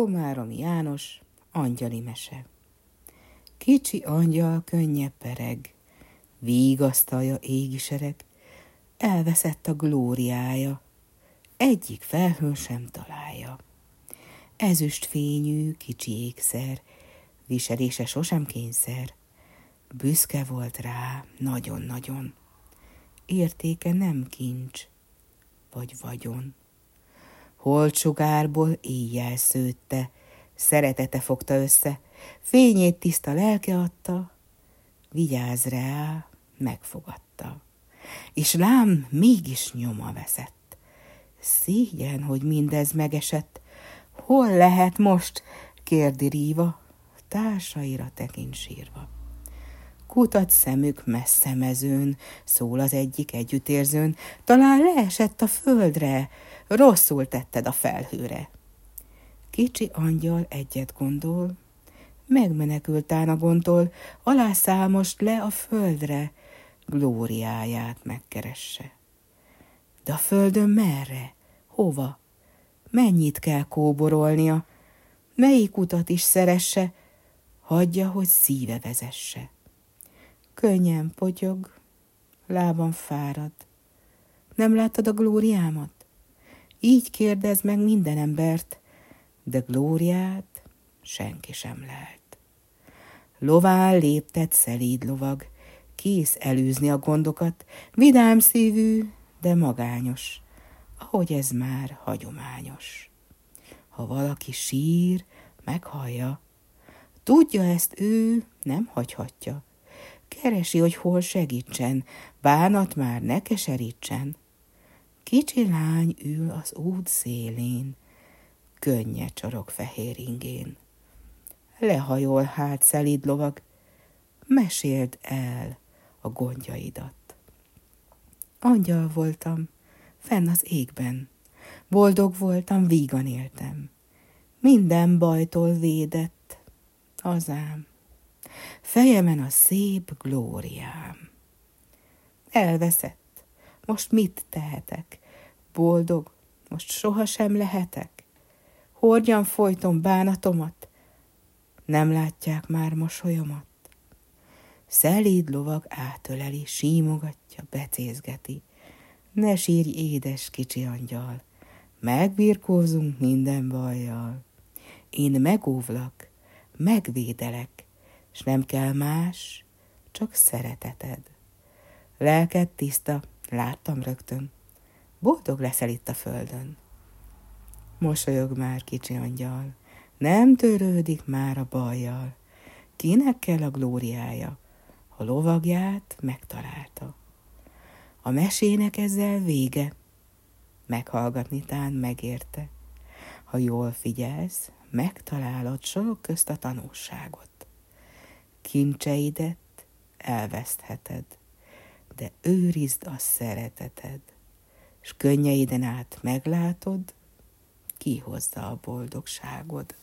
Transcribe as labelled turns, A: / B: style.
A: Komáromi János, angyali mese. Kicsi angyal könnyebb pereg, vígasztalja égi sereg, elveszett a glóriája, egyik felhőn sem találja. Ezüst fényű, kicsi ékszer, viselése sosem kényszer, büszke volt rá nagyon-nagyon. Értéke nem kincs, vagy vagyon. Holtsugárból éjjel szőtte, szeretete fogta össze, fényét tiszta lelke adta, vigyáz rá, megfogadta. És lám mégis nyoma veszett. Szégyen, hogy mindez megesett. Hol lehet most? kérdi Ríva, társaira tekint sírva. Kutat szemük messze mezőn, szól az egyik együttérzőn, talán leesett a földre, rosszul tetted a felhőre. Kicsi angyal egyet gondol, megmenekült a gondtól, alá most le a földre, glóriáját megkeresse. De a földön merre? Hova? Mennyit kell kóborolnia? Melyik utat is szeresse? Hagyja, hogy szíve vezesse. Könnyen potyog, lábam fárad. Nem láttad a glóriámat? Így kérdez meg minden embert, de glóriát senki sem lehet. Lován léptet szelíd lovag, kész előzni a gondokat, vidám szívű, de magányos, ahogy ez már hagyományos. Ha valaki sír, meghallja, tudja ezt ő, nem hagyhatja. Keresi, hogy hol segítsen, bánat már ne keserítsen. Kicsi lány ül az út szélén, könnye csorog fehér ingén. Lehajol hát szelíd lovag, meséld el a gondjaidat. Angyal voltam, fenn az égben, boldog voltam, vígan éltem. Minden bajtól védett, azám, fejemen a szép glóriám. Elveszett, most mit tehetek? Boldog, most sohasem lehetek? Hordjam folyton bánatomat? Nem látják már mosolyomat? Szelíd lovag átöleli, símogatja, becézgeti. Ne sírj, édes kicsi angyal, megbirkózunk minden bajjal. Én megóvlak, megvédelek, s nem kell más, csak szereteted. Lelked tiszta, láttam rögtön, boldog leszel itt a földön. Mosolyog már, kicsi angyal, nem törődik már a bajjal. Kinek kell a glóriája? a lovagját megtalálta. A mesének ezzel vége, meghallgatni tán megérte. Ha jól figyelsz, megtalálod sorok közt a tanulságot. Kincseidet elvesztheted, de őrizd a szereteted, s könnyeiden át meglátod, kihozza a boldogságod.